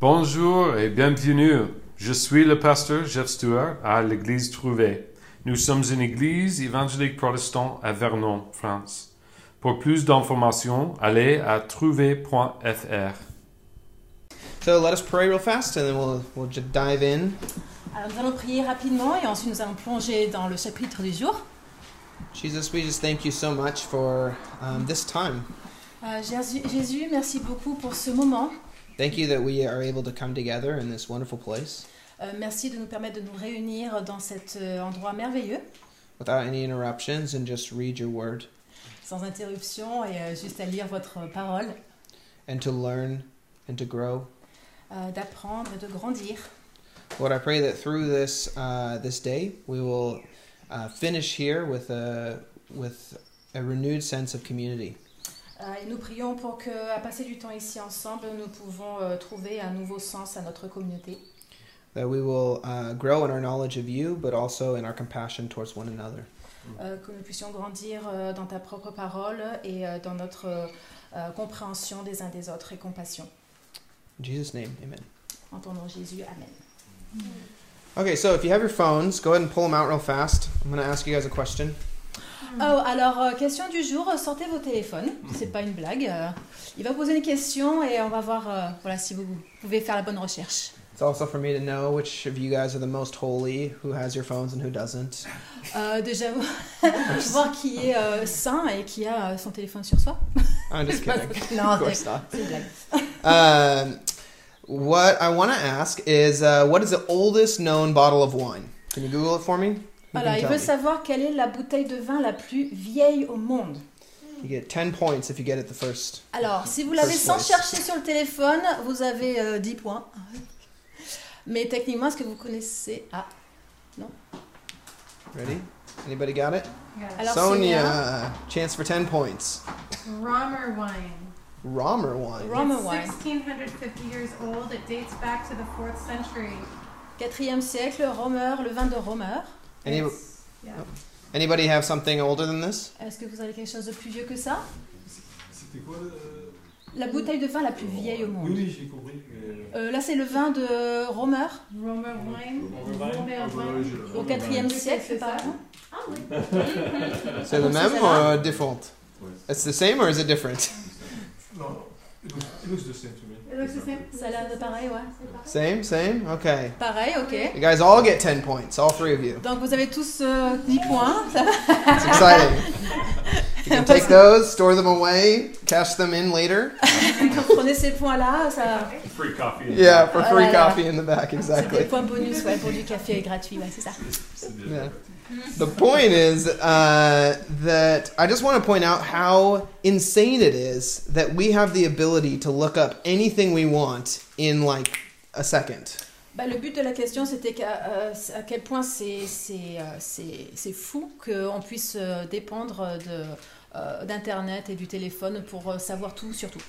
Bonjour et bienvenue. Je suis le pasteur Jeff Stewart à l'église Trouvé. Nous sommes une église évangélique protestante à Vernon, France. Pour plus d'informations, allez à trouvé.fr. So let us pray real fast and then we'll, we'll just dive in. Alors nous allons prier rapidement et ensuite nous allons plonger dans le chapitre du jour. Jesus, we just thank you so much for um, this time. Euh, Jésus, Jésus, merci beaucoup pour ce moment. Thank you that we are able to come together in this wonderful place Euh, merci de nous permettre de nous réunir dans cet euh, endroit merveilleux, without any interruptions and just read your word sans interruption et euh, juste à lire votre parole, and to learn and to grow. euh, d'apprendre et de grandir. Lord, I pray that through this uh, this day we will uh, finish here with a with a renewed sense of community. Euh, et nous prions pour que, à passer du temps ici ensemble, nous pouvons euh, trouver un nouveau sens à notre communauté. That we will uh, grow in our knowledge of you, but also in our compassion towards one another. Euh, que nous puissions grandir euh, dans ta propre parole et euh, dans notre compréhension des uns des autres et compassion. In Jesus' name, amen. En ton nom Jésus, Amen. Okay, so if you have your phones, go ahead and pull them out real fast. I'm going to ask you guys a question. Oh, alors, euh, question du jour, sortez vos téléphones, c'est pas une blague. euh, il va poser une question et on va voir voilà, si vous pouvez faire la bonne recherche. It's also for me to know which of you guys are the most holy, who has your phones and who doesn't. Euh, déjà, voir qui est euh, sain et qui a euh, son téléphone sur soi. I'm just kidding. non, of course c'est not. c'est une blague. Um, what I want to ask is uh, what is the oldest known bottle of wine? Can you Google it for me? You Voilà, il veut me. savoir quelle est la bouteille de vin la plus vieille au monde. You get 10 points if you get it the first. Alors, si vous l'avez sans place. chercher sur le téléphone, vous avez euh, 10 points. Mais techniquement, est-ce que vous connaissez? Ah, Ready? Anybody got it? alors Sonia, Sonia, chance for 10 points. Romer wine. Romer wine. Romer it's wine. 1650 years old. It dates back to the 4th century. 4e siècle, Romer, le vin de Romer. Any, yeah. anybody have something older than this? Est-ce que vous avez quelque chose de plus vieux que ça? C'était quoi euh, La bouteille de vin la plus vieille au Oui, monde. oui, j'ai compris. mais- Euh, là, c'est le vin de Romer, Romer wine. Ah, au Romer 4e C'est siècle, ça. par exemple. Ah oui. C'est le donc, même c'est or celle-là. uh, different? Ouais. It's the same or is it different? Non, it looks, it looks the same to me. Same. Ça a l'air de pareil, ouais. Same, same? Okay. Pareil, ok. You guys all get 10 points, all three of you. Donc vous avez tous euh, 10 points. It's exciting. You can take those, store them away, cash them in later. Prenez ces points-là. Ça... Free coffee. Yeah, for free coffee in the back, C'est des exactly. points bonus ouais, pour du café gratuit, ouais, c'est ça. Yeah. The point is uh, that I just want to point out how insane it is that we have the ability to look up anything we want in like a second. Bah, le but de la question, c'était qu'à euh, à quel point c'est c'est, euh, c'est- c'est fou qu'on puisse euh, dépendre de, euh, d'Internet et du téléphone pour euh, savoir tout sur tout.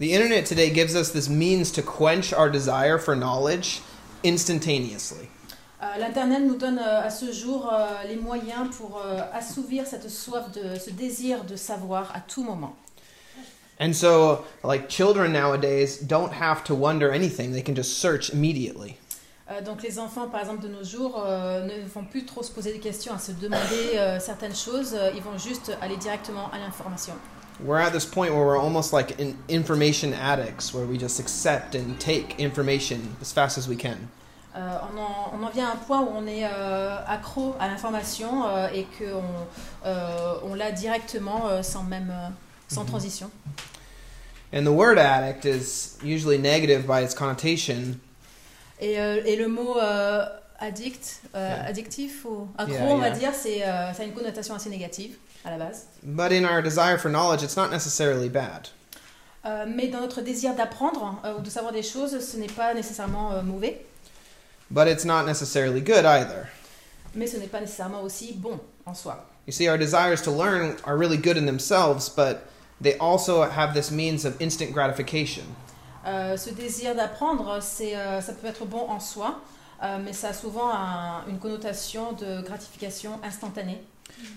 The internet today gives us this means to quench our desire for knowledge instantaneously. Euh, L'Internet nous donne euh, à ce jour euh, les moyens pour assouvir cette soif, de, ce désir de savoir à tout moment. And so, like children nowadays don't have to wonder anything, they can just search immediately. Euh, donc les enfants, par exemple, de nos jours, euh, ne vont plus trop se poser des questions, à se demander euh, certaines choses, ils vont juste aller directement à l'information. We're at this point where we're almost like in information addicts, where we just accept and take information as fast as we can. Euh, on, en, on en vient à un point où on est euh, accro à l'information euh, et qu'on on l'a directement sans même sans Mhm. transition. And the word addict is usually negative by its connotation, Et, et le mot addict, Yeah. addictif ou accro, Yeah, on va dire, c'est ça a une connotation assez négative à la base. but in our desire for knowledge, it's not necessarily bad. Euh, mais dans notre désir d'apprendre euh, ou de savoir des choses, ce n'est pas nécessairement euh, mauvais, But it's not necessarily good either. mais ce n'est pas nécessairement aussi bon en soi. You see, our desires to learn are really good in themselves, but they also have this means of instant gratification. Euh, ce désir d'apprendre, c'est, euh, ça peut être bon en soi, euh, mais ça a souvent un- une connotation de gratification instantanée.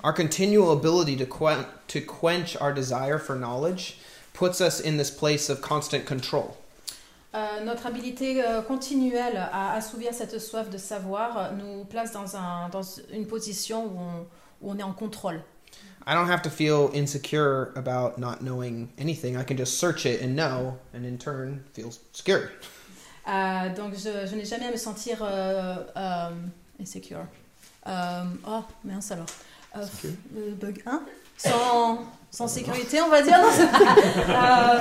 Our continual ability to, quen- to quench our desire for knowledge puts us in this place of constant control. Euh, notre habilité euh, continuelle à assouvir cette soif de savoir euh, nous place dans, un, dans une position où on, où on est en contrôle. I don't have to feel insecure about not knowing anything. I can just search it and know, and in turn feel secure. Euh, donc je, je n'ai jamais à me sentir insecure. Oh, mince alors. Bug 1 sans, sans sécurité, on va dire. Euh,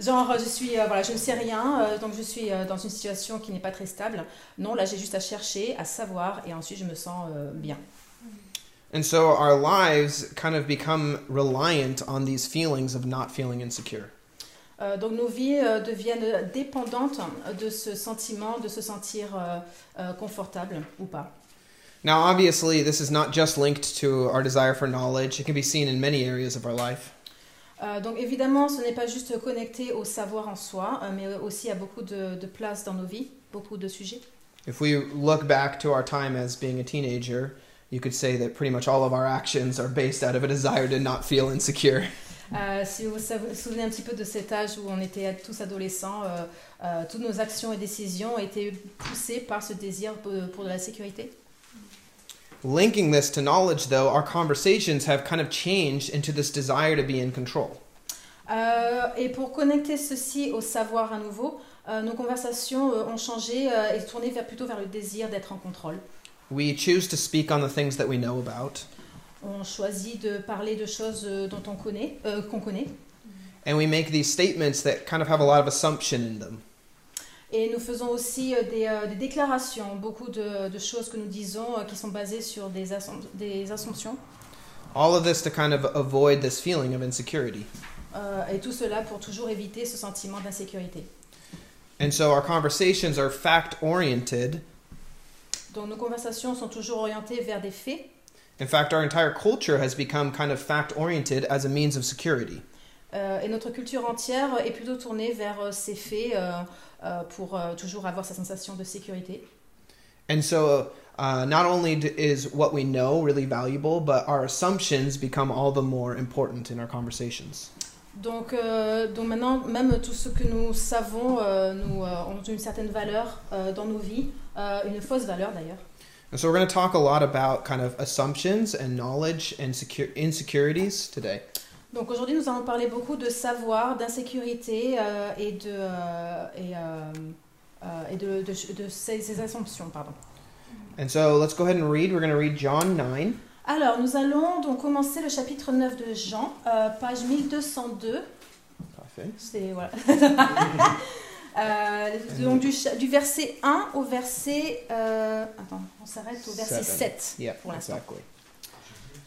genre, je suis, euh, voilà, je ne sais rien, euh, donc je suis euh, dans une situation qui n'est pas très stable. Non, là, j'ai juste à chercher, à savoir, et ensuite je me sens euh, bien. And so our lives kind of become reliant on these feelings of not feeling insecure. Donc nos vies deviennent dépendantes de ce sentiment de se sentir confortable ou pas. Now, obviously, this is not just linked to our desire for knowledge. It can be seen in many areas of our life. Euh, donc évidemment, ce n'est pas juste connecté au savoir en soi, euh, mais aussi à beaucoup de, de place dans nos vies, beaucoup de sujets. If we look back to our time as being a teenager, you could say that pretty much all of our actions are based out of a desire to not feel insecure. Euh, si vous vous souvenez un petit peu de cet âge où on était tous adolescents, euh, euh, toutes nos actions et décisions étaient poussées par ce désir pour, pour de la sécurité. Linking this to knowledge, though, our conversations have kind of changed into this desire to be in control. Euh, et pour connecter ceci au savoir à nouveau, euh, nos conversations euh, ont changé euh, et tourné vers, plutôt vers le désir d'être en contrôle. We choose to speak on the things that we know about, On choisit de parler de choses euh, dont on connaît, euh, qu'on connaît, and we make these statements that kind of have a lot of assumption in them. Et nous faisons aussi euh, des, euh, des déclarations, beaucoup de, de choses que nous disons euh, qui sont basées sur des, assum- des assumptions, All of this to kind of avoid this feeling of insecurity. euh, et tout cela pour toujours éviter ce sentiment d'insécurité. And so our conversations are fact oriented. Donc nos conversations sont toujours orientées vers des faits. In fact, our entire culture has become kind of fact oriented as a means of security. Euh, et notre culture entière est plutôt tournée vers ces faits euh, euh, pour euh, toujours avoir sa sensation de sécurité. And so, uh, not only is what we know really valuable, but our assumptions become all the more important in our conversations. Donc, euh, donc maintenant, même tout ce que nous savons euh, nous, euh, ont une certaine valeur dans nos vies, une fausse valeur d'ailleurs. And so, we're going to talk a lot about kind of assumptions and knowledge and insecurities today. Donc aujourd'hui, nous allons parler beaucoup de savoir, d'insécurité euh, et de, euh, et, euh, et de, de- de ces, ces assumptions. Pardon. And so, let's go ahead and read. We're going to read John 9. Alors, nous allons donc commencer le chapitre 9 de Jean, page 1202. Parfait. C'est voilà. Euh, donc du, verset 1 au verset. euh, attends, on s'arrête au verset Seven. 7 Yeah, pour l'instant. exactly.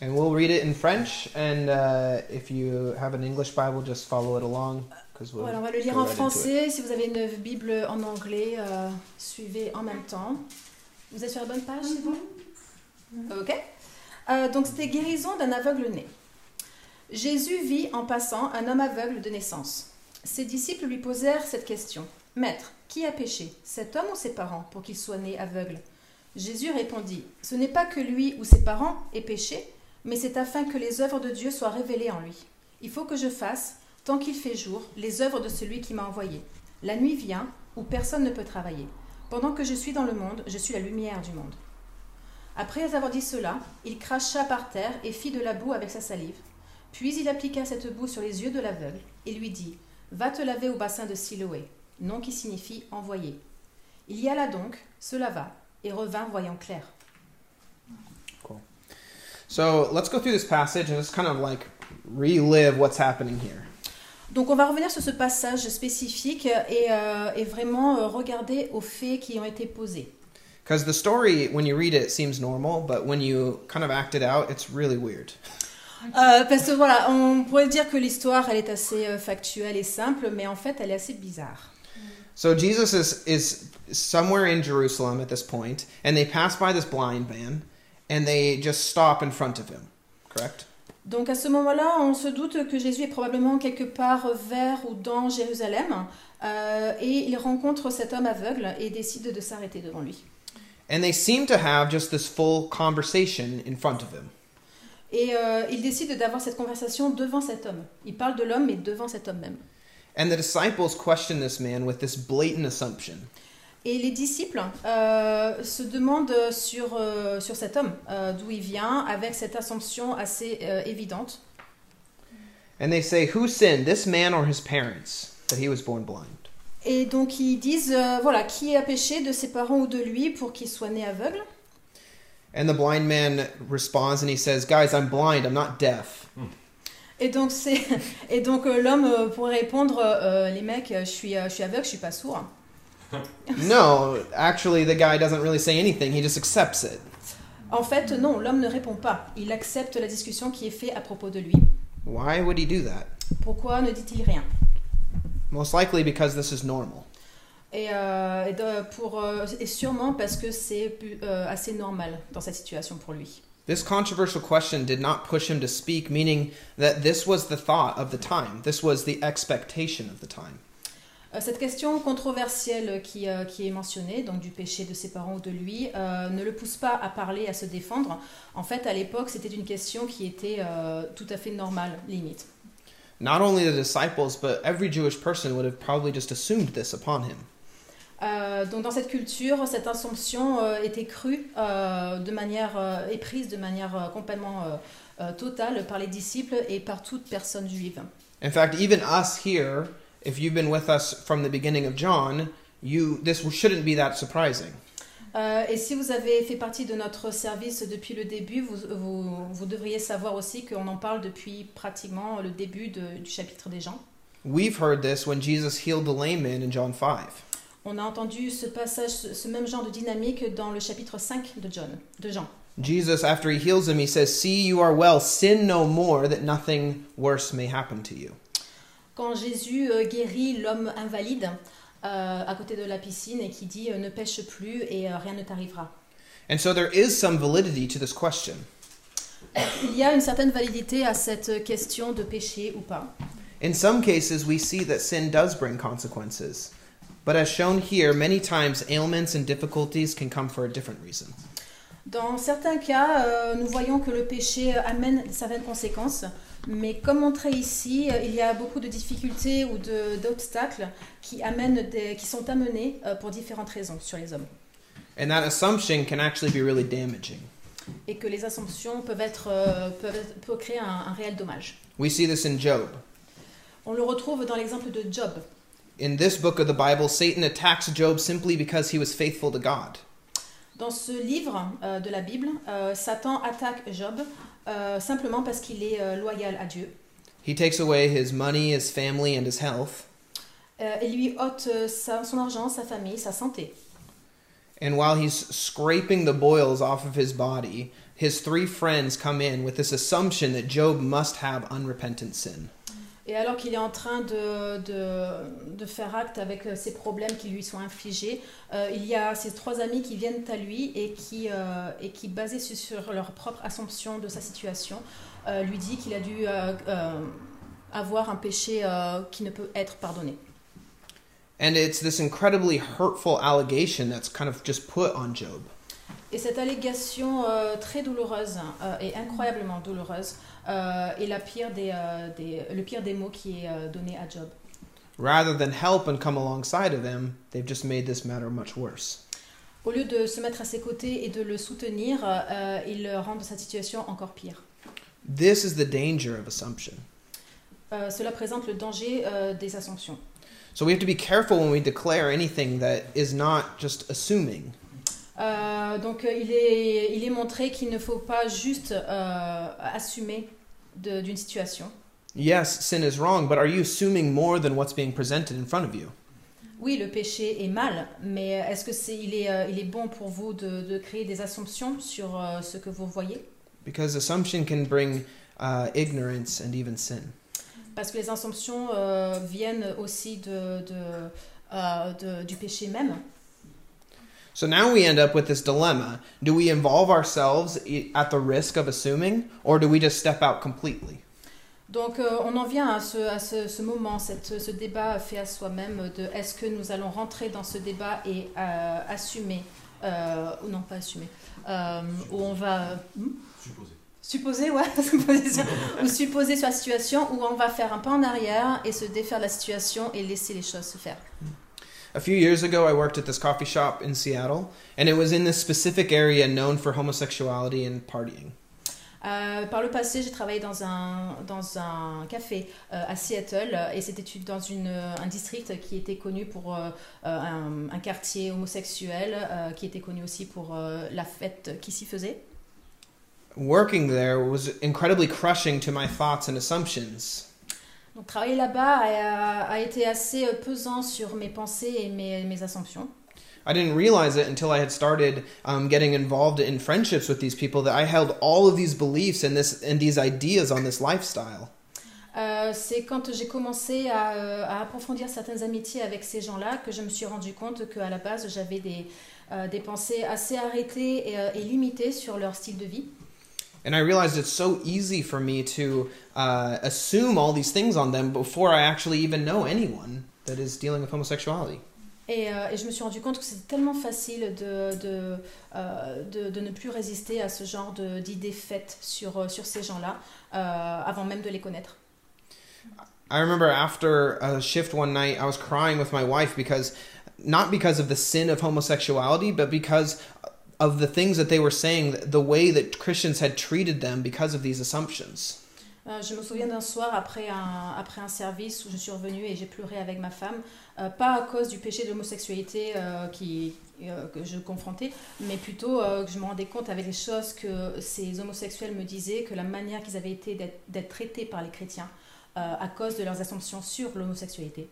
And we'll read it in French, and uh, if you have an English Bible, just follow it along, because we'll Voilà, on va le lire en right français. Si vous avez une Bible en anglais, euh, suivez en même temps. Vous êtes sur la bonne page, c'est bon Ok. Euh, donc c'était guérison d'un aveugle né. Jésus vit en passant un homme aveugle de naissance. Ses disciples lui posèrent cette question. Maître, qui a péché, cet homme ou ses parents, pour qu'il soit né aveugle? Jésus répondit, Ce n'est pas que lui ou ses parents aient péché, mais c'est afin que les œuvres de Dieu soient révélées en lui. Il faut que je fasse, tant qu'il fait jour, les œuvres de celui qui m'a envoyé. La nuit vient, où personne ne peut travailler. Pendant que je suis dans le monde, je suis la lumière du monde. Après avoir dit cela, il cracha par terre et fit de la boue avec sa salive. Puis il appliqua cette boue sur les yeux de l'aveugle et lui dit Va te laver au bassin de Siloé, nom qui signifie envoyé. Il y alla donc, se lava et revint voyant clair. So let's go through this passage and just kind of like relive what's happening here. Donc on va revenir sur ce passage spécifique et, euh, et vraiment euh, regarder aux faits qui ont été posés. Because the story, when you read it, seems normal, but when you kind of act it out, it's really weird. Euh, parce que voilà, on pourrait dire que l'histoire elle est assez euh, factuelle et simple, mais en fait elle est assez bizarre. So Jesus is, is somewhere in Jerusalem at this point, and they pass by this blind man, and they just stop in front of him, correct? Donc à ce moment-là, on se doute que Jésus est probablement quelque part vers ou dans Jérusalem, euh, et il rencontre cet homme aveugle et décide de s'arrêter devant lui. And they seem to have just this full conversation in front of him. Et euh, il décide d'avoir cette conversation devant cet homme. Il parle de l'homme, mais devant cet homme même. And the disciples question this man with this blatant assumption. Et les disciples euh, se demandent sur, euh, sur cet homme, euh, d'où il vient, avec cette assumption assez évidente. And they say, Who sinned, this man or his parents, that he was born blind? Et donc ils disent, voilà, qui a péché de ses parents ou de lui pour qu'il soit né aveugle? And the blind man responds and he says, Guys, I'm blind, I'm not deaf. Et donc, c'est, et donc l'homme pourrait répondre, les mecs, je suis, je suis aveugle, je suis pas sourd. no, actually, the guy doesn't really say anything, he just accepts it. En fait, non, l'homme ne répond pas. Il accepte la discussion qui est faite à propos de lui. Why would he do that? Pourquoi ne dit-il rien Most likely because this is normal. et, euh, et de- pour, euh, et sûrement parce que c'est euh, assez normal dans cette situation pour lui. This controversial question did not push him to speak, meaning that this was the thought of the time. This was the expectation of the time. Euh, Cette question controversielle qui, euh, qui est mentionnée, donc du péché de ses parents ou de lui, euh, ne le pousse pas à parler, à se défendre. En fait, à l'époque, c'était une question qui était euh, tout à fait normale, limite. Not only the disciples, but every Jewish person would have probably just assumed this upon him. Donc dans cette culture, cette assumption euh, était crue de manière euh, et prise de manière complètement totale par les disciples et par toute personne juive. In fact, even us here, if you've been with us from the beginning of John, you this shouldn't be that surprising. Euh, et si vous avez fait partie de notre service depuis le début, vous, vous, vous devriez savoir aussi qu'on en parle depuis pratiquement le début de- du chapitre des gens. We've heard this when Jesus healed the lame man in John 5. On a entendu ce passage, ce ce même genre de dynamique dans le chapitre 5 de John, de Jean. Jesus, after he heals him, he says, See, you are well, sin no more, that nothing worse may happen to you. Quand Jésus euh, guérit l'homme invalide euh, à côté de la piscine et qui dit euh, ne pêche plus et euh, rien ne t'arrivera. And so there is some validity to this question. Il y a une certaine validité à cette question de péché ou pas. In some cases, we see that sin does bring consequences. But as shown here, many times ailments and difficulties can come for a different reason. Dans certains cas, euh, nous voyons que le péché amène certaines conséquences, mais comme montré ici, euh, il y a beaucoup de difficultés ou d'obstacles qui, amènent des- qui sont amenés euh, pour différentes raisons sur les hommes. And that assumption can actually be really damaging. Et que les assumptions peuvent, être, euh, peuvent, créer un, un réel dommage. We see this in Job. On le retrouve dans l'exemple de Job. In this book of the Bible, Satan attacks Job simply because he was faithful to God. Dans ce livre euh, de la Bible, euh, Satan attaque Job euh, simplement parce qu'il est euh, loyal à Dieu. He takes away his money, his family, and his health. Euh, et lui ôte euh, sa- son argent, sa famille, sa santé. And while he's scraping the boils off of his body, his three friends come in with this assumption that Job must have unrepentant sin. Et alors qu'il est en train de, de, de faire acte avec euh, ces problèmes qui lui sont infligés, euh, il y a ses trois amis qui viennent à lui et qui, euh, et qui basés sur, leur propre assumption de sa situation, euh, lui dit qu'il a dû avoir un péché qui ne peut être pardonné. And it's this incredibly hurtful allegation that's kind of just put on Job. Et cette allégation très douloureuse et incroyablement douloureuse euh, est la pire des, euh, des- le pire des mots qui est euh, donné à Job. Rather than help and come alongside of him, they've just made this matter much worse. Au lieu de se mettre à ses côtés et de le soutenir, euh, ils rendent sa situation encore pire. This is the danger of assumption. Euh, cela présente le danger euh, des assumptions. So we have to be careful when we declare anything that is not just assuming. Euh, donc euh, il, est, il est montré qu'il ne faut pas juste euh, assumer d'une situation. Yes, sin is wrong, but are you assuming more than what's being presented in front of you? Oui, le péché est mal, mais est-ce que c'est il est, euh, il est bon pour vous de, de créer des assumptions sur euh, ce que vous voyez? Because assumption can bring uh, ignorance and even sin. Parce que les assumptions euh, viennent aussi de, de, euh, de- du péché même. So now we end up with this dilemma. Do we involve ourselves i- at the risk of assuming, or do we just step out completely? Donc euh, on en vient à ce, à ce, ce moment, cette, ce débat fait à soi-même de est-ce que nous allons rentrer dans ce débat et euh, assumer, euh, ou non pas assumer, euh, où on va... Hmm? Supposer, ouais, supposer sur- ou supposer sur la situation où on va faire un pas en arrière et se défaire de la situation et laisser les choses se faire. A few years ago, I worked at this coffee shop in Seattle, and it was in this specific area known for homosexuality and partying. Euh, par le passé, j'ai travaillé dans un, dans un café euh, à Seattle euh, et c'était dans une, euh, un district qui était connu pour euh, euh, un, un quartier homosexuel, euh, qui était connu aussi pour euh, la fête qui s'y faisait. Working there was incredibly crushing to my thoughts and assumptions. Donc travailler là-bas a, a été assez euh, pesant sur mes pensées et mes, mes assumptions. I didn't realize it until I had started um, getting involved in friendships with these people that I held all of these beliefs and this and these ideas on this lifestyle. Euh, c'est quand j'ai commencé à, euh, à approfondir certaines amitiés avec ces gens-là que je me suis rendu compte qu'à la base j'avais des, euh, des pensées assez arrêtées et, euh, et limitées sur leur style de vie. And I realized it's so easy for me to uh, assume all these things on them before I actually even know anyone that is dealing with homosexuality. Et, euh, et je me suis rendu compte que c'était tellement facile de, de, euh, de, de ne plus résister à ce genre de- d'idées faites sur, euh, sur ces gens-là euh, avant même de les connaître. I remember after a shift one night, I was crying with my wife because not because of the sin of homosexuality, but because of the things that they were saying, the way that Christians had treated them because of these assumptions. Je me souviens d'un soir après un, après un service où je suis revenue et j'ai pleuré avec ma femme, euh, pas à cause du péché de l'homosexualité euh, euh, que je confrontais, mais plutôt que je me rendais compte avec les choses que ces homosexuels me disaient, que la manière qu'ils avaient été d'être- traités par les chrétiens à cause de leurs assumptions sur l'homosexualité.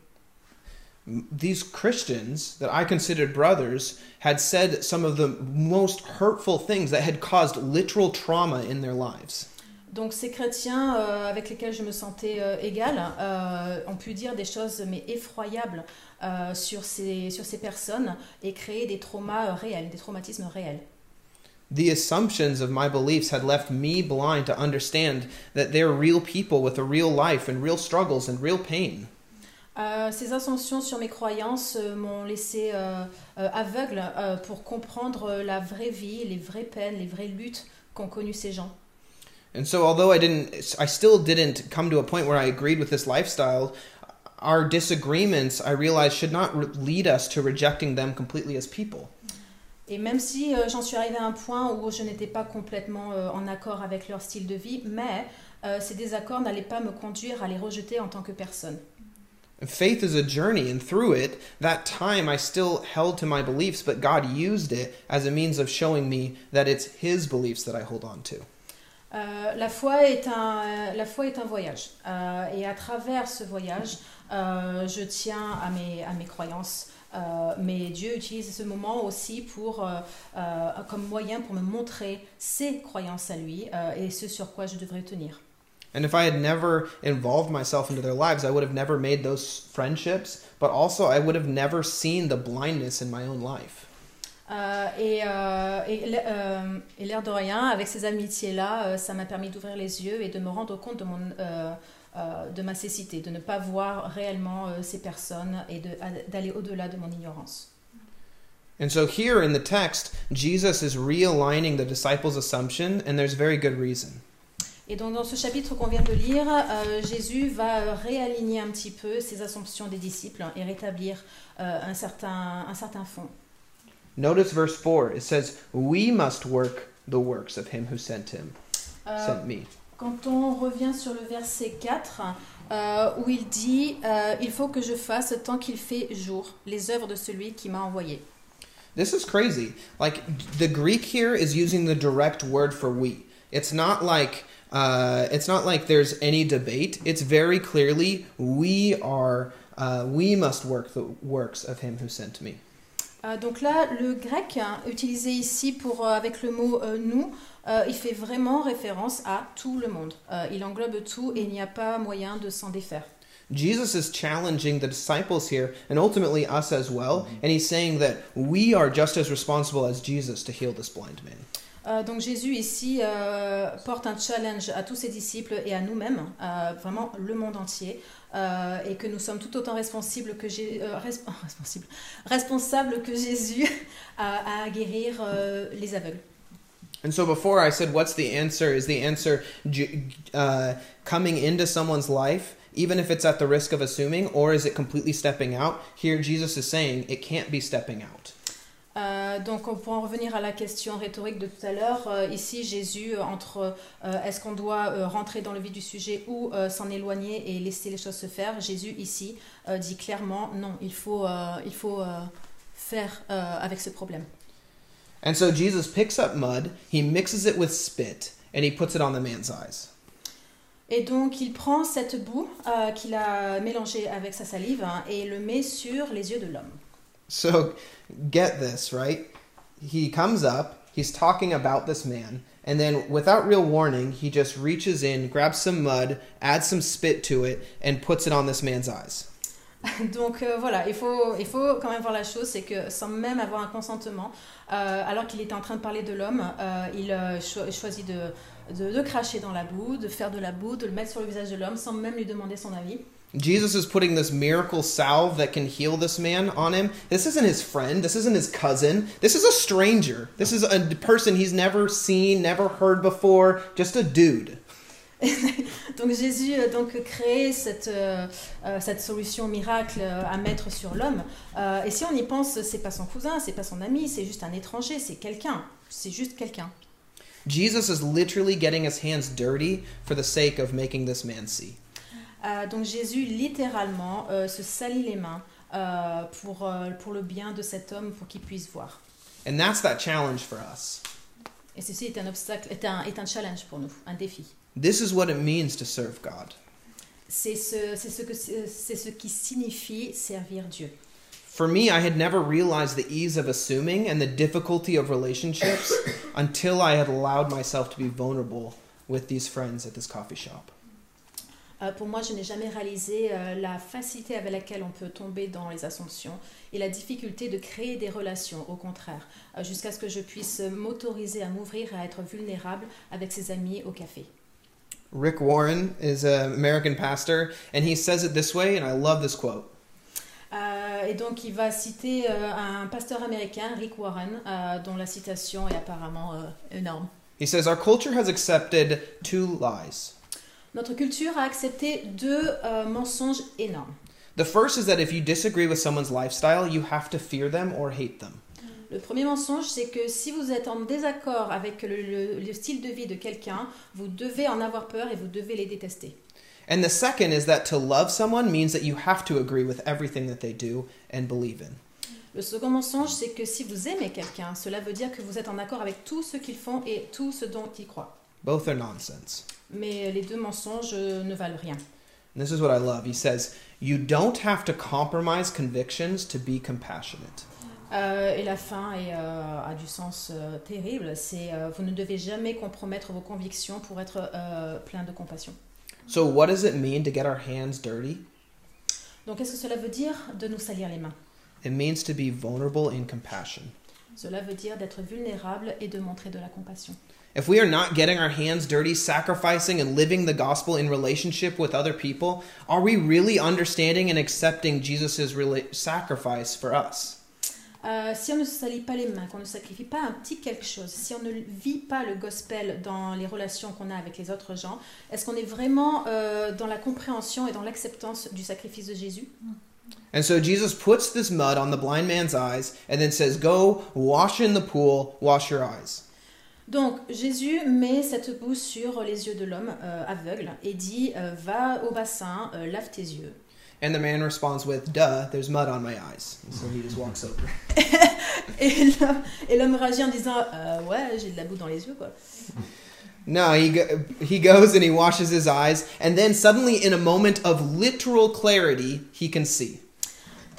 These Christians that I considered brothers had said some of the most hurtful things that had caused literal trauma in their lives. Donc ces chrétiens euh, avec lesquels je me sentais euh, égale euh, ont pu dire des choses mais effroyables euh, sur, ces, sur ces personnes et créer des traumas euh, réels, des traumatismes réels. The assumptions of my beliefs had left me blind to understand that they're real people with a real life and real struggles and real pain. Euh, ces ascensions sur mes croyances euh, m'ont laissé euh, aveugle pour comprendre la vraie vie, les vraies peines, les vraies luttes qu'ont connues ces gens. And so, although I didn't, I still didn't come to a point where I agreed with this lifestyle. Our disagreements, I realized, should not lead us to rejecting them completely as people. Et même si j'en suis arrivée à un point où je n'étais pas complètement en accord avec leur style de vie, mais ces désaccords n'allaient pas me conduire à les rejeter en tant que personne. Faith is a journey, and through it, that time I still held to my beliefs, but God used it as a means of showing me that it's His beliefs that I hold on to. Euh, la, foi est un, euh, la foi est un voyage. Euh, et à travers ce voyage, euh, je tiens à mes, à mes croyances. Euh, mais Dieu utilise ce moment aussi pour, euh, comme moyen pour me montrer ses croyances à lui et ce sur quoi je devrais tenir. And if I had never involved myself into their lives, I would have never made those friendships, but also I would have never seen the blindness in my own life. Euh, et euh, et euh, et l'air de rien, avec ces amitiés-là, euh, ça m'a permis d'ouvrir les yeux et de me rendre compte de, mon, euh, euh, de ma cécité, de ne pas voir réellement euh, ces personnes et d'aller au-delà de mon ignorance. And so here in the text, Jesus is realigning the disciples' assumption, and there's very good reason. Et donc dans ce chapitre qu'on vient de lire, euh, Jésus va réaligner un petit peu ses assumptions des disciples et rétablir euh, un, certain, un certain fond. Notice verse 4. It says, We must work the works of him who sent him, Euh, sent me. Quand on revient sur le verset 4, euh, où il dit euh, Il faut que je fasse tant qu'il fait jour les œuvres de celui qui m'a envoyé. This is crazy. Like, the Greek here is using the direct word for we. It's not like. Uh, it's not like there's any debate. It's very clearly we are uh, we must work the works of him who sent me. Euh, donc là, le grec utilisé ici pour, euh, avec le mot euh, nous, euh, il fait vraiment référence à tout le monde. Euh, il englobe tout et il n'y a pas moyen de s'en défaire. Jesus is challenging the disciples here and ultimately us as well, and he's saying that we are just as responsible as Jesus to heal this blind man. Euh, donc Jésus ici euh, porte un challenge à tous ses disciples et à nous-mêmes, euh, vraiment le monde entier, euh, et que nous sommes tout autant responsables que, Jé- euh, res- responsables, responsables que Jésus à, à guérir euh, les aveugles. And so before I said, what's the answer? Is the answer uh, coming into someone's life, even if it's at the risk of assuming, or is it completely stepping out? Here, Jesus is saying it can't be stepping out. Euh, donc, on pourra en revenir à la question rhétorique de tout à l'heure. Euh, ici, Jésus, euh, entre euh, est-ce qu'on doit rentrer dans le vif du sujet ou s'en éloigner et laisser les choses se faire, Jésus, ici, dit clairement non, il faut, il faut faire avec ce problème. And so Jesus picks up mud, he mixes it with spit, and he puts it on the man's eyes. Et donc, il prend cette boue qu'il a mélangée avec sa salive hein, et le met sur les yeux de l'homme. So get this, right? He comes up, he's talking about this man, and then without real warning, he just reaches in, grabs some mud, adds some spit to it, and puts it on this man's eyes. Donc euh, voilà, il faut, il faut quand même voir la chose, c'est que sans même avoir un consentement, euh, alors qu'il était en train de parler de l'homme, euh, il euh, cho- choisit de, de, de cracher dans la boue, de faire de la boue, de le mettre sur le visage de l'homme sans même lui demander son avis. Jesus is putting this miracle salve that can heal this man on him. This isn't his friend. This isn't his cousin. This is a stranger. This is a person he's never seen, never heard before, just a dude. Donc Jésus euh, donc crée cette, euh, euh, cette solution miracle euh, à mettre sur l'homme. Euh, et si on y pense, c'est pas son cousin, c'est pas son ami, c'est juste un étranger, c'est quelqu'un, c'est juste quelqu'un. Jesus is literally getting his hands dirty for the sake of making this man see. Euh, donc Jésus littéralement euh, se salit les mains euh, pour, pour le bien de cet homme, pour qu'il puisse voir. And that's that challenge for us. Et ceci est un obstacle, est un, est un challenge pour nous, un défi. This is what it means to serve God. C'est ce, c'est ce, que, c'est ce qui signifie servir Dieu. For me, I had never realized the ease of assuming and the difficulty of relationships until I had allowed myself to be vulnerable with these friends at this coffee shop. Euh, pour moi, je n'ai jamais réalisé euh, la facilité avec laquelle on peut tomber dans les assumptions et la difficulté de créer des relations, au contraire, euh, jusqu'à ce que je puisse m'autoriser à m'ouvrir et à être vulnérable avec ses amis au café. Rick Warren is an American pastor, and he says it this way, and I love this quote. Et donc, il va citer un pasteur américain, Rick Warren, dont la citation est apparemment énorme. He says, Our culture has accepted two lies. Notre culture a accepté deux euh, mensonges énormes. The first is that if you disagree with someone's lifestyle, you have to fear them or hate them. Le premier mensonge, c'est que si vous êtes en désaccord avec le, le- le style de vie de quelqu'un, vous devez en avoir peur et vous devez les détester. And the second is that to love someone means that you have to agree with everything that they do and believe in. Le second mensonge, c'est que si vous aimez quelqu'un, cela veut dire que vous êtes en accord avec tout ce qu'ils font et tout ce dont ils croient. Both are nonsense. Mais les deux mensonges euh, ne valent rien. And this is what I love. He says, You don't have to compromise convictions to be compassionate. Euh, et la fin est, euh, a du sens euh, terrible, c'est euh, vous ne devez jamais compromettre vos convictions pour être euh, plein de compassion. So, what does it mean to get our hands dirty? Donc qu'est-ce que cela veut dire de nous salir les mains? It means to be vulnerable in compassion. Cela veut dire d'être vulnérable et de montrer de la compassion. If we are not getting our hands dirty, sacrificing and living the gospel in relationship with other people, are we really understanding and accepting Jesus' rela- sacrifice for us? Euh, si on ne se salit pas les mains, qu'on ne sacrifie pas un petit quelque chose, si on ne vit pas le gospel dans les relations qu'on a avec les autres gens, est-ce qu'on est vraiment euh, dans la compréhension et dans l'acceptance du sacrifice de Jésus And so Jesus puts this mud on the blind man's eyes and then says, Go wash in the pool, wash your eyes. Donc Jésus met cette boue sur les yeux de l'homme euh, aveugle et dit euh, Va au bassin, euh, lave tes yeux. And the man responds with, Duh, there's mud on my eyes. So he just walks over. Et l'homme- et l'homme réagit en disant Ouais, j'ai de la boue dans les yeux quoi. No, he, go- he goes and he washes his eyes, and then suddenly, in a moment of literal clarity, he can see.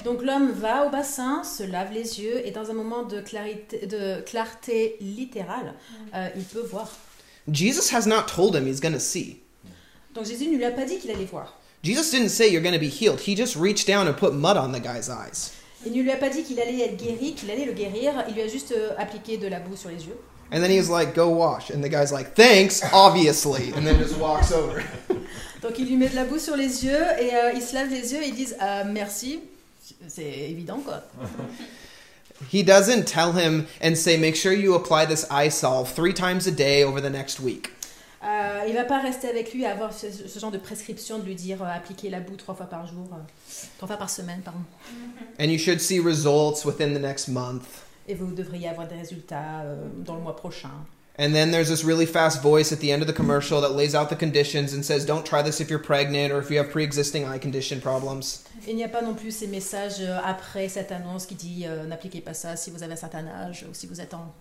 Donc l'homme va au bassin, se lave les yeux et dans un moment de clarité, de clarté littérale, euh, il peut voir. Jesus has not told him he's going to see. Donc Jésus ne lui a pas dit qu'il allait voir. Jesus didn't say you're going to be healed. He just reached down and put mud on the guy's eyes. Il ne lui a pas dit qu'il allait être guéri, qu'il allait le guérir. Il lui a juste euh, appliqué de la boue sur les yeux. And then he was like, Go wash. And the guy's like, Thanks, obviously. And then just walks over. Donc il lui met de la boue sur les yeux et euh, il se lave les yeux et ils disent Euh, merci. C'est évident quoi. He doesn't tell him and say, make sure you apply this eye salve three times a day over the next week. Euh, il va pas rester avec lui à avoir ce, ce genre de prescription de lui dire euh, appliquer la boue trois fois par jour, euh, trois fois par semaine, pardon. And you should see results within the next month. Et vous devriez avoir des résultats euh, dans le mois prochain. And then there's this really fast voice at the end of the commercial that lays out the conditions and says, don't try this if you're pregnant or if you have pre existing eye condition problems. Il n'y a pas non plus ces messages euh, après cette annonce qui dit euh, n'appliquez pas ça si vous avez un certain âge ou si vous êtes en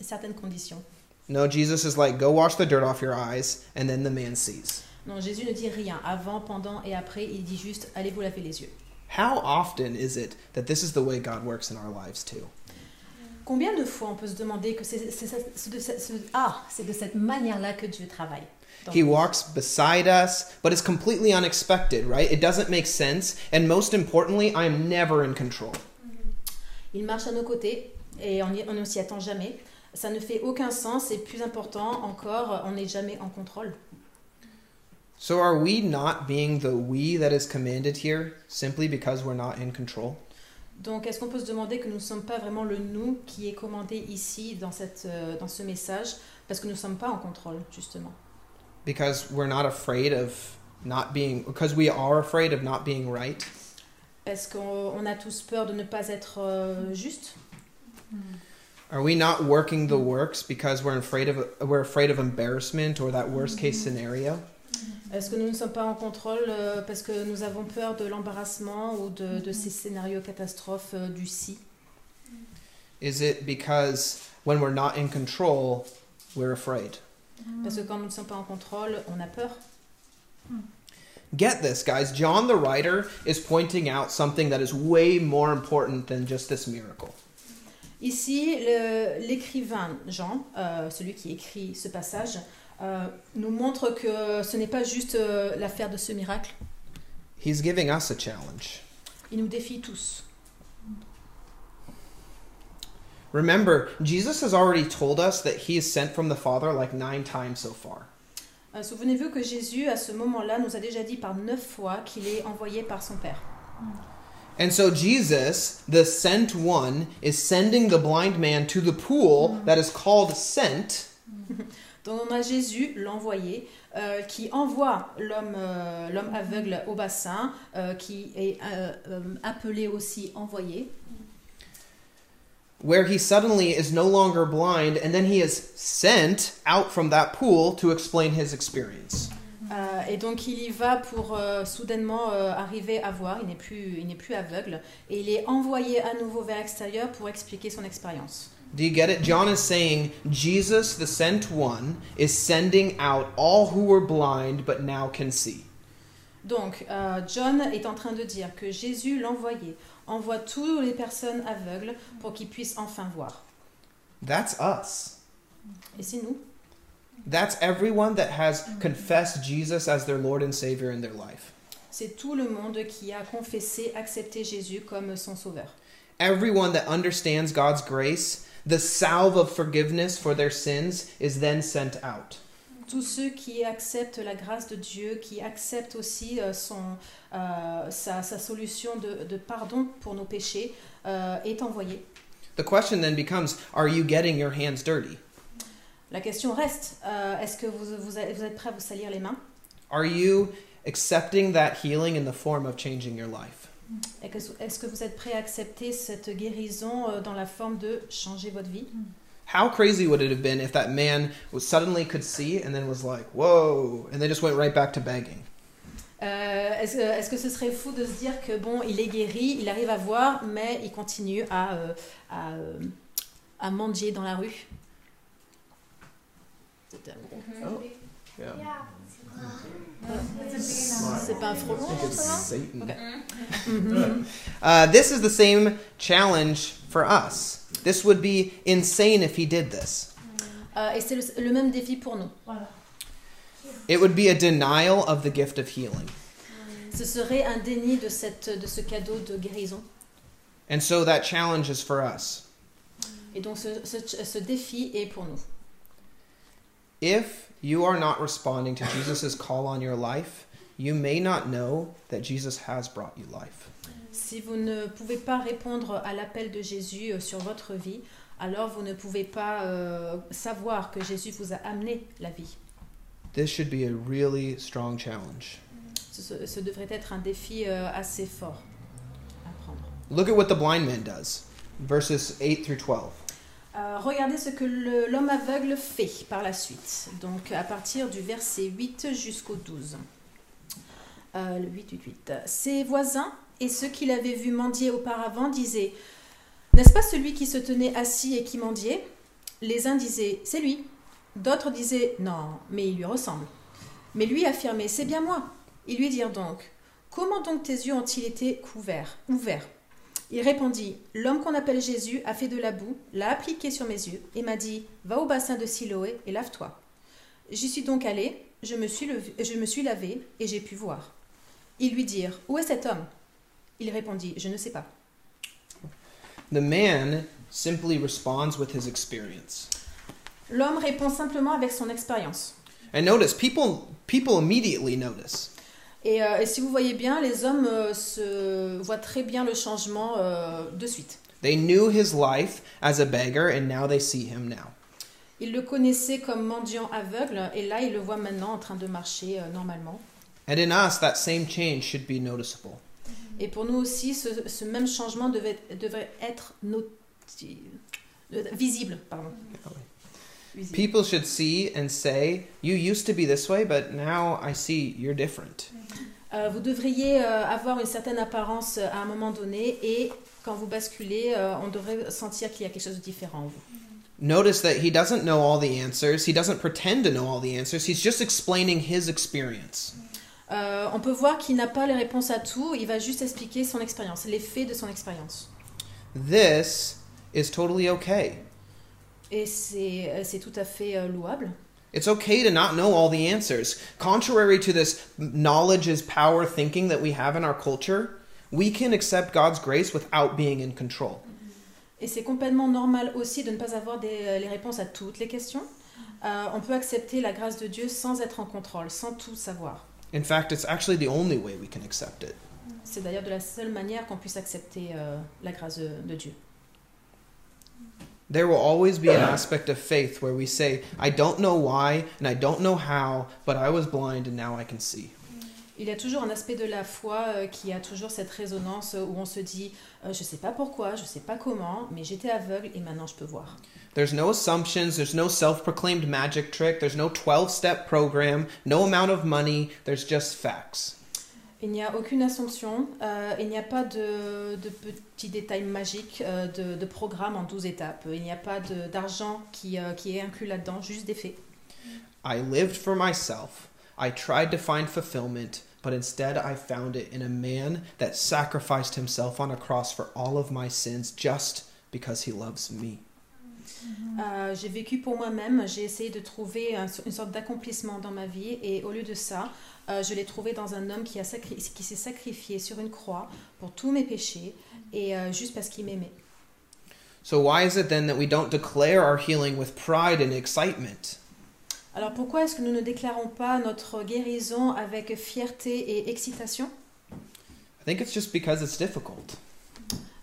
certaines conditions. No, Jesus is like, go wash the dirt off your eyes, and then the man sees. Non, Jésus ne dit rien avant, pendant et après. Il dit juste allez vous laver les yeux. How often is it that this is the way God works in our lives too? Combien de fois on peut se demander que c'est de, ce- ah, de cette manière-là que Dieu travaille He walks beside us, but it's completely unexpected, right? It doesn't make sense, and most importantly, I am never in control. Il marche à nos côtés et on y- on ne s'y attend jamais. Ça ne fait aucun sens et plus important encore, on n'est jamais en contrôle. So are we not being the we that is commanded here simply because we're not in control? Donc est-ce qu'on peut se demander que nous ne sommes pas vraiment le nous qui est commandé ici dans, cette, euh, dans ce message parce que nous ne sommes pas en contrôle justement? Because we're not afraid of not being, because we are afraid of not being right? Est-ce qu'on on a tous peur de ne pas être euh, juste? Are we not working the works because we're afraid of we're afraid of embarrassment or that worst case scenario? Est-ce que nous ne sommes pas en contrôle euh, parce que nous avons peur de l'embarrassement ou de, de ces scénarios catastrophes euh, du si? Is it because when we're not in control, we're afraid? Parce que quand nous ne sommes pas en contrôle, on a peur. Get this, guys. John the writer is pointing out something that is way more important than just this miracle. Ici, l'écrivain Jean, euh, celui qui écrit ce passage, euh, nous montre que ce n'est pas juste euh, l'affaire de ce miracle. He's giving us a challenge. Il nous défie tous. Remember, Jesus has already told us that he is sent from the Father like nine times so far. Euh, Souvenez-vous que Jésus, à ce moment-là, nous a déjà dit par neuf fois qu'il est envoyé par son Père. And so Jesus, the sent one, is sending the blind man to the pool that is called sent Donc on a Jésus, l'envoyé, euh, qui envoie l'homme euh, l'homme aveugle au bassin, euh, qui est appelé aussi envoyé, where he suddenly is no longer blind and then he is sent out from that pool to explain his experience. Euh, et donc il y va pour euh, soudainement euh, arriver à voir, il n'est plus, il n'est plus aveugle, et il est envoyé à nouveau vers l'extérieur pour expliquer son expérience. Do you get it? John is saying Jesus, the sent one, is sending out all who were blind but now can see. Donc euh, John est en train de dire que Jésus, l'envoyé, envoie toutes les personnes aveugles pour qu'ils puissent enfin voir. That's us. Et c'est nous. That's everyone that has confessed Jesus as their Lord and Savior in their life. C'est tout le monde qui a confessé, accepté Jésus comme son sauveur. Everyone that understands God's grace, the salve of forgiveness for their sins, is then sent out. Tous ceux qui acceptent la grâce de Dieu, qui acceptent aussi euh, son, euh, sa, sa solution de, de pardon pour nos péchés, euh, est envoyé. The question then becomes Are you getting your hands dirty? La question reste, euh, est-ce que vous, vous, vous êtes prêts à vous salir les mains Are you accepting that healing in the form of changing your life? Est-ce que vous êtes prêts à accepter cette guérison euh, dans la forme de changer votre vie? How crazy would it have been if that man was suddenly could see and then was like, whoa, and then just went right back to begging? Euh, Est-ce que- est-ce que ce serait fou de se dire que bon, il est guéri, il arrive à voir, mais il continue à, euh, à, euh, à mendier dans la rue? Gros- Yeah. C'est pas frelon It's ça Satan. Ok. Mhm. Uh, this is the same challenge for us. This would be insane if he did this. Euh, et c'est le, le même défi pour nous. It would be a denial of the gift of healing. Ce serait un déni de, cette, de ce cadeau de guérison. And so that challenge is for us. Et donc ce, ce, ce défi est pour nous. If you are not responding to Jesus' call on your life, you may not know that Jesus has brought you life. Si vous ne pouvez pas répondre à l'appel de Jésus euh, sur votre vie, alors vous ne pouvez pas euh, savoir que Jésus vous a amené la vie. This should be a really strong challenge. Ce, ce- ce devrait être un défi euh, assez fort à prendre. Look at what the blind man does. Verses 8 through 12. Euh, regardez ce que l'homme aveugle fait par la suite. Donc à partir du verset 8 jusqu'au 12. Euh, le 8, 8, 8. Ses voisins et ceux qui l'avaient vu mendier auparavant disaient N'est-ce pas celui qui se tenait assis et qui mendiait? Les uns disaient C'est lui. D'autres disaient Non, mais il lui ressemble. Mais lui affirmait C'est bien moi. Ils lui dirent donc Comment donc tes yeux ont-ils été couverts, ouverts? Il répondit L'homme qu'on appelle Jésus a fait de la boue, l'a appliqué sur mes yeux et m'a dit Va au bassin de Siloé et lave-toi. J'y suis donc allé, je me suis, levé- je me suis lavé et j'ai pu voir. Ils lui dirent Où est cet homme? Il répondit Je ne sais pas. The man simply responds with his experience. L'homme répond simplement avec son expérience. And notice, people people immediately notice. Et, euh, et si vous voyez bien, les hommes euh, se voient très bien le changement euh, de suite. They knew his life as a beggar, and now they see him now. Ils le connaissaient comme mendiant aveugle et là, ils le voient maintenant en train de marcher euh, normalement. And in us, that same change should be noticeable. Et pour nous aussi, ce, ce même changement devait, devrait être noti- euh, visible. Pardon. Visible. People should see and say, You used to be this way, but now I see you're different. Euh, vous devriez euh, avoir une certaine apparence euh, à un moment donné et quand vous basculez, euh, on devrait sentir qu'il y a quelque chose de différent en vous. Notice that he doesn't know all the answers. He doesn't pretend to know all the answers. He's just explaining his experience. On peut voir qu'il n'a pas les réponses à tout, il va juste expliquer son expérience, les faits de son expérience. This is totally okay. Et c'est c'est tout à fait louable. It's okay to not know all the answers. Contrary to this knowledge is power thinking that we have in our culture, we can accept God's grace without being in control. Et c'est complètement normal aussi de ne pas avoir des- euh, les réponses à toutes les questions. Euh, on peut accepter la grâce de Dieu sans être en contrôle, sans tout savoir. In fact, it's actually the only way we can accept it. C'est d'ailleurs de la seule manière qu'on puisse accepter euh, la grâce de, de Dieu. There will always be an aspect of faith where we say, I don't know why and I don't know how, but I was blind and now I can see. Il y a toujours un aspect de la foi euh, qui a toujours cette résonance euh, où on se dit euh, je sais pas pourquoi, je ne sais pas comment, mais j'étais aveugle et maintenant je peux voir. There's no assumptions, there's no self proclaimed magic trick, there's no 12 step program, no amount of money, there's just facts. Il n'y a aucune assumption, euh, il n'y a pas de, de petits détails magiques, euh, de, de programme en 12 étapes, il n'y a pas d'argent qui, euh, qui est inclus là-dedans, juste des faits. I lived for myself. I tried to find fulfillment, but instead I found it in a man that sacrificed himself on a cross for all of my sins just because he loves me. Euh, j'ai vécu pour moi-même, j'ai essayé de trouver un- une sorte d'accomplissement dans ma vie et au lieu de ça, euh, je l'ai trouvé dans un homme qui, a sacri- qui s'est sacrifié sur une croix pour tous mes péchés et euh, juste parce qu'il m'aimait. So, why is it then that we don't declare our healing with pride and excitement? Alors pourquoi est-ce que nous ne déclarons pas notre guérison avec fierté et excitation? I think it's just because it's difficult.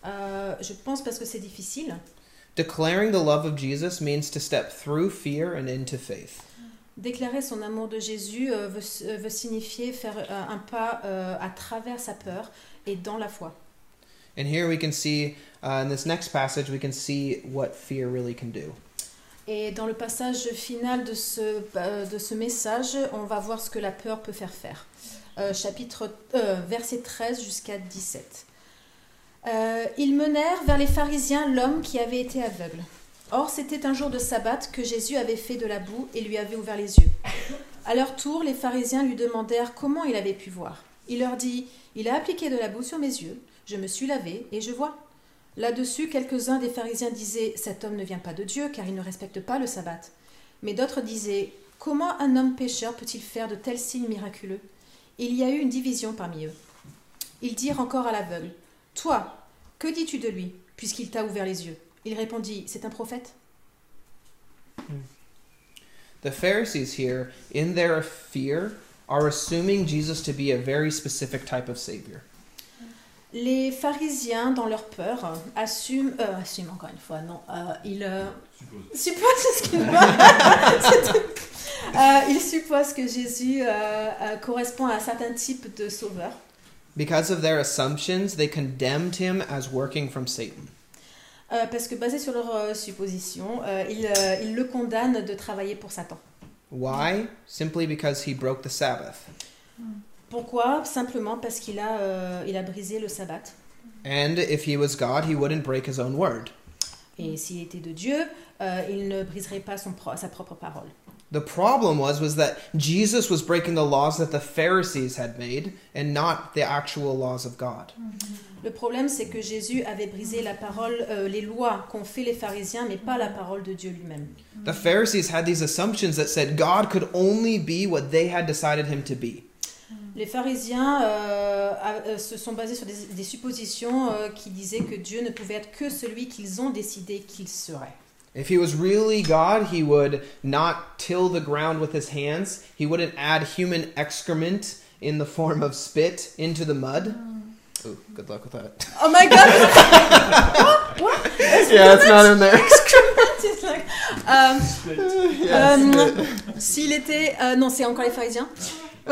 Euh, Je pense parce que c'est difficile. Declaring the love of Jesus means to step through fear and into faith. Déclarer son amour de Jésus euh, veut, euh, veut signifier faire euh, un pas à travers sa peur et dans la foi. And here we can see, uh, in this next passage, we can see what fear really can do. Et dans le passage final de ce, de ce message, on va voir ce que la peur peut faire faire. Euh, chapitre, euh, verset 13 jusqu'à 17. Euh, ils menèrent vers les pharisiens l'homme qui avait été aveugle. Or, c'était un jour de sabbat que Jésus avait fait de la boue et lui avait ouvert les yeux. À leur tour, les pharisiens lui demandèrent comment il avait pu voir. Il leur dit Il a appliqué de la boue sur mes yeux, je me suis lavé et je vois. Là-dessus, quelques-uns des pharisiens disaient Cet homme ne vient pas de Dieu, car il ne respecte pas le sabbat. Mais d'autres disaient Comment un homme pécheur peut-il faire de tels signes miraculeux? Il y a eu une division parmi eux. Ils dirent encore à l'aveugle Toi, que dis-tu de lui, puisqu'il t'a ouvert les yeux? Il répondit C'est un prophète? The Pharisees here, in their fear, are assuming Jesus to be a very specific type of Savior. Les pharisiens, dans leur peur, assument, euh, assument encore une fois, non, euh, ils euh, supposent. Euh, ils supposent que Jésus euh, euh, correspond à un certain type de sauveur. Because of their assumptions, they condemned him as working from Satan. Euh, parce que basé sur leurs euh, suppositions, euh, ils, euh, ils le condamnent de travailler pour Satan. Why? Simply because he broke the Sabbath. Pourquoi? Simplement parce qu'il a, il a brisé le sabbat. And if he was God, he wouldn't break his own word. Et s'il était de Dieu, il ne briserait pas son pro- sa propre parole. The problem was was that Jesus was breaking the laws that the Pharisees had made and not the actual laws of God. Mm-hmm. Le problème, c'est que Jésus avait brisé la parole, euh, les lois qu'ont fait les pharisiens, mais pas la parole de Dieu lui-même. The Pharisees had these assumptions that said God could only be what they had decided him to be. Mm-hmm. Les pharisiens euh, euh, se sont basés sur des, des suppositions euh, qui disaient que Dieu ne pouvait être que celui qu'ils ont décidé qu'il serait. If he was really God, he would not till the ground with his hands. He wouldn't add human excrement in the form of spit into the mud. Ooh, good luck with that. Oh my god! What? yeah, it's not in there. It's like, um, Yeah, spit. S'il était... euh, non, c'est encore les pharisiens.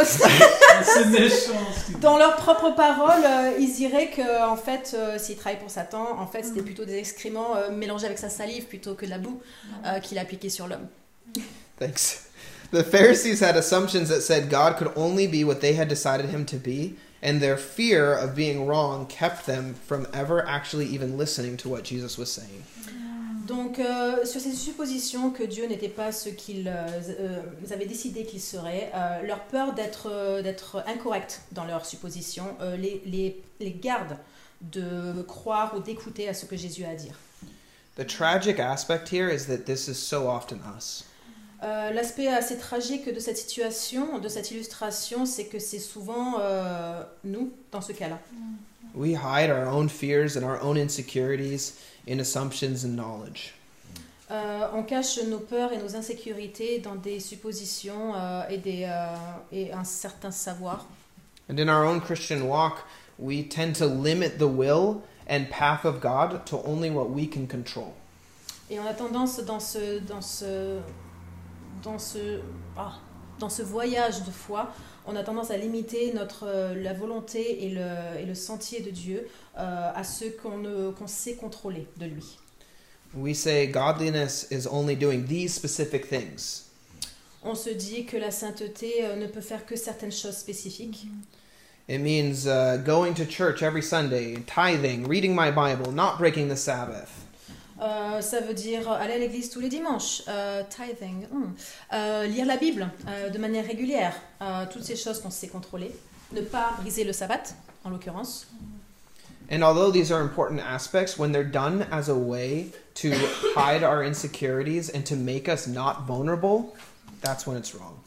C'est méchant. Dans leurs propres paroles, euh, ils diraient que en fait, euh, s'il travaillait pour Satan, en fait, c'était plutôt des excréments euh, mélangés avec sa salive plutôt que de la boue euh, qu'il appliquait sur l'homme. Thanks. The Pharisees had assumptions that said God could only be what they had decided him to be, and their fear of being wrong kept them from ever actually even listening to what Jesus was saying. Donc, euh, sur ces suppositions que Dieu n'était pas ce qu'ils euh, euh, avaient décidé qu'il serait, euh, leur peur d'être euh, d'être incorrect dans leurs suppositions euh, les, les, les garde de croire ou d'écouter à ce que Jésus a à dire. The tragic aspect here is that this is so often us. Euh, L'aspect assez tragique de cette situation, de cette illustration, c'est que c'est souvent euh, nous dans ce cas-là. We hide our own fears and our own insecurities in assumptions and knowledge. Euh, on cache nos peurs et nos insécurités dans des suppositions euh, et, des, euh, et un certain savoir. And in our own Christian walk, we tend to limit the will and path of God to only what we can control. Et on a tendance dans ce, dans ce, dans ce, ah, dans ce voyage de foi, on a tendance à limiter notre, euh, la volonté et le, et le sentier de Dieu euh, à ce qu'on qu'on sait contrôler de lui. We say godliness is only doing these specific things. On se dit que la sainteté euh, ne peut faire que certaines choses spécifiques. It means uh, going to church every Sunday, tithing, reading my Bible, not breaking the Sabbath. Euh, ça veut dire aller à l'église tous les dimanches, euh, tithing, hmm. Euh, lire la Bible euh, de manière régulière, euh, toutes ces choses qu'on sait contrôler, ne pas briser le sabbat en l'occurrence. And although these are important aspects, when they're done as a way to hide our insecurities and to make us not vulnerable, that's when it's wrong.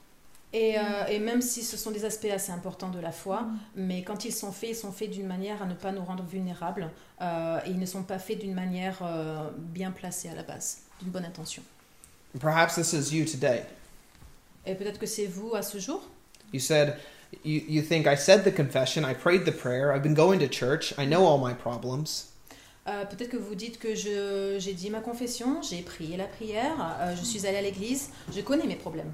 Et, euh, et même si ce sont des aspects assez importants de la foi, mais quand ils sont faits, ils sont faits d'une manière à ne pas nous rendre vulnérables euh, et ils ne sont pas faits d'une manière euh, bien placée à la base, d'une bonne intention. Perhaps this is you today. Et peut-être que c'est vous à ce jour? You said, you, you think, I said the confession, I prayed the prayer, I've been going to church, I know all my problems. Euh, peut-être que vous dites que je- j'ai dit ma confession, j'ai prié la prière, euh, je suis allée à l'église, je connais mes problèmes.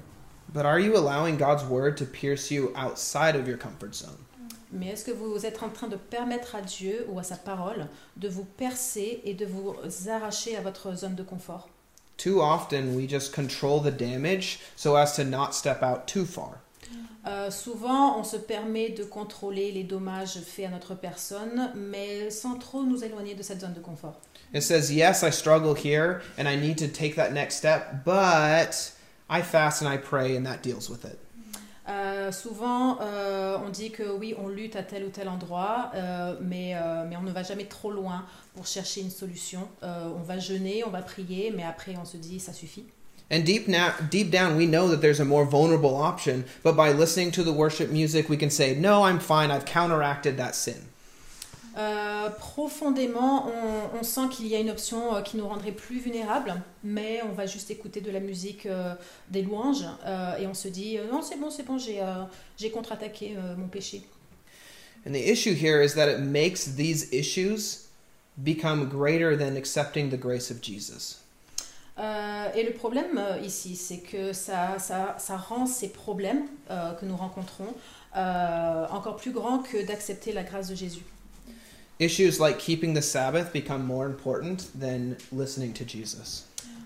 But are you allowing God's word to pierce you outside of your comfort zone? Mais est-ce que vous êtes en train de permettre à Dieu ou à sa parole de vous percer et de vous arracher à votre zone de confort? Too often we just control the damage so as to not step out too far. Euh, Souvent, on se permet de contrôler les dommages faits à notre personne, mais sans trop nous éloigner de cette zone de confort. It says, Yes, I struggle here and I need to take that next step, but I fast and I pray and that deals with it. Euh, souvent, euh, on dit que oui, on lutte à tel ou tel endroit, euh, mais, euh, mais on ne va jamais trop loin pour chercher une solution. Euh, on va jeûner, on va prier, mais après on se dit ça suffit. And deep, now, deep down, we know that there's a more vulnerable option, but by listening to the worship music, we can say, No, I'm fine, I've counteracted that sin. Euh, profondément, on, on sent qu'il y a une option euh, qui nous rendrait plus vulnérables, mais on va juste écouter de la musique, euh, des louanges, et on se dit non, c'est bon, c'est bon, j'ai j'ai contre-attaqué mon péché. And the issue here is that it makes these issues become greater than accepting the grace of Jesus. Et le problème ici, c'est que ça, ça, ça rend ces problèmes que nous rencontrons encore plus grands que d'accepter la grâce de Jésus. Issues like keeping the Sabbath become more important than listening to Jesus?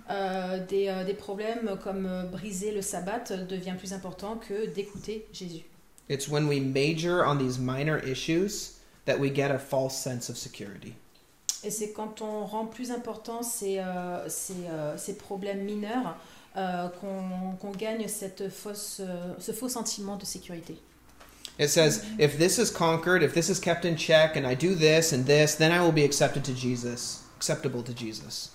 Euh, des, euh, des problèmes comme euh, briser le sabbat devient plus important que d'écouter Jésus. It's when we major on these minor issues that we get a false sense of security. Et c'est quand on rend plus important ces, euh, ces, euh, ces problèmes mineurs euh, qu'on qu'on gagne cette fausse, ce faux sentiment de sécurité. It says, mm-hmm. if this is conquered, if this is kept in check, and I do this and this, then I will be accepted to Jesus, acceptable to Jesus.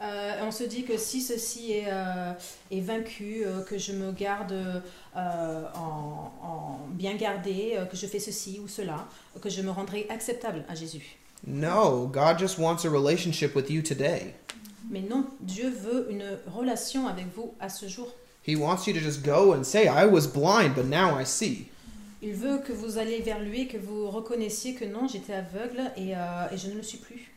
Euh, on se dit que si ceci est, euh, est vaincu, euh, que je me garde euh, en, en bien gardé, euh, que je fais ceci ou cela, que je me rendrai acceptable à Jésus. No, God just wants a relationship with you today. Mm-hmm. Mais non, Dieu veut une relation avec vous à ce jour. He wants you to just go and say, I was blind, but now I see. Il veut que vous alliez vers lui, que vous reconnaissiez que non, j'étais aveugle et, euh, et je ne le suis plus.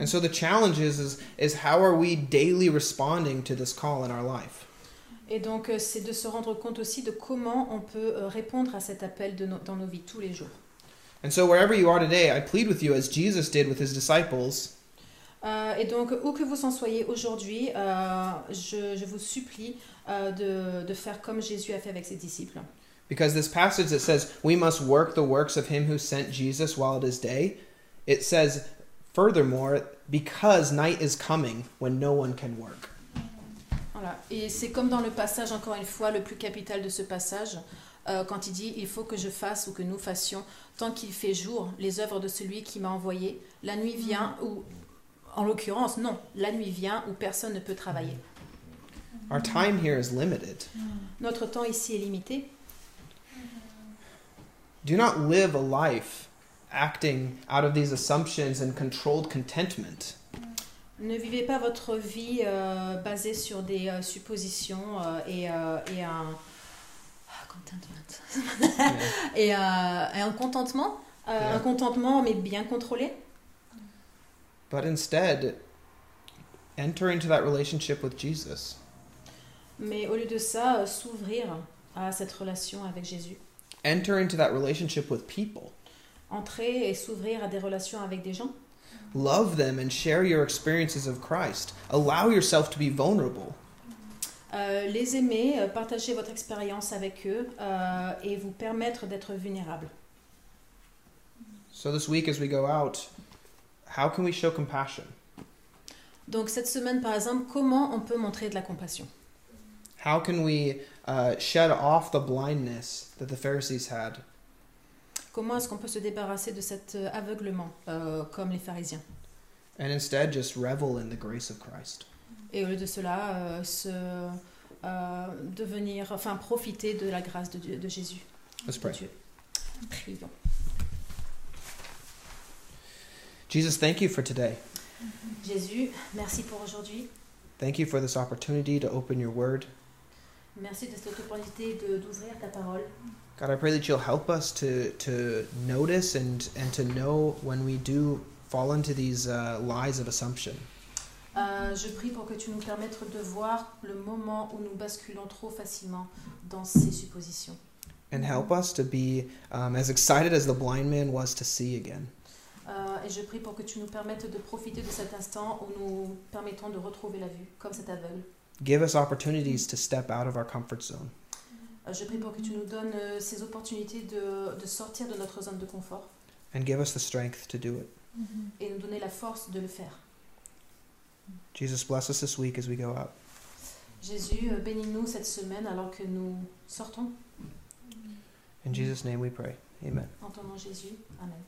And so the challenge is, is, is how are we daily responding to this call in our life? Et donc, euh, c'est de se rendre compte aussi de comment on peut euh, répondre à cet appel de nos- dans nos vies tous les jours. And so wherever you are today, I plead with you, as Jesus did with his disciples, Euh, et donc, où que vous en soyez aujourd'hui, euh, je, je vous supplie euh, de, de faire comme Jésus a fait avec ses disciples. Because this passage that says we must work the works of him who sent Jesus while it is day, it says, furthermore, because night is coming when no one can work. Voilà. Et c'est comme dans le passage, encore une fois, le plus capital de ce passage, euh, quand il dit il faut que je fasse ou que nous fassions, tant qu'il fait jour, les œuvres de celui qui m'a envoyé. La nuit vient où, en l'occurrence, non, la nuit vient où personne ne peut travailler. Our time here is limited. Notre temps ici est limité. Do not live a life acting out of these assumptions and controlled contentment. Ne vivez pas votre vie euh, basée sur des euh, suppositions euh, et, et un contentment. et, et un contentement, euh, Yeah. un contentement mais bien contrôlé. But instead, enter into that relationship with Jesus. Mais au lieu de ça, euh, s'ouvrir à cette relation avec Jésus. Enter into that relationship with people. Entrer et s'ouvrir à des relations avec des gens. Love them and share your experiences of Christ. Allow yourself to be vulnerable. Euh, les aimer, euh, partager votre expérience avec eux euh, et vous permettre d'être vulnérable. So, this week as we go out, how can we show compassion? Donc cette semaine, par exemple, comment on peut montrer de la compassion? How can we uh, shed off the blindness that the Pharisees had Comment est-ce qu'on peut se débarrasser de cet euh, aveuglement euh, comme les pharisiens and instead just revel in the grace of Christ? Et au lieu de cela, euh, se, euh, devenir, enfin, profiter de la grâce de, Dieu, de Jésus. Let's de pray. Dieu. Prions. Jesus, thank you for today. Jésus, merci pour aujourd'hui. Thank you for this opportunity to open your word. Merci de cette opportunité de- d'ouvrir ta parole. God, I pray that you'll help us to, to notice and, and to know when we do fall into these uh, lies of assumption. Euh, je prie pour que tu nous permettes de voir le moment où nous basculons trop facilement dans ces suppositions. And help us to be um, as excited as the blind man was to see again. Euh, et je prie pour que tu nous permettes de profiter de cet instant où nous permettons de retrouver la vue, comme cet aveugle. Give us opportunities to step out of our comfort zone. Euh, je prie pour que tu nous donnes euh, ces opportunités de, de sortir de notre zone de confort and give us the strength to do it. et nous donner la force de le faire. Jesus, bless us this week as we go out. Jésus, euh, bénis-nous cette semaine alors que nous sortons. In Jesus' name we pray. Amen. En ton nom Jésus. Amen.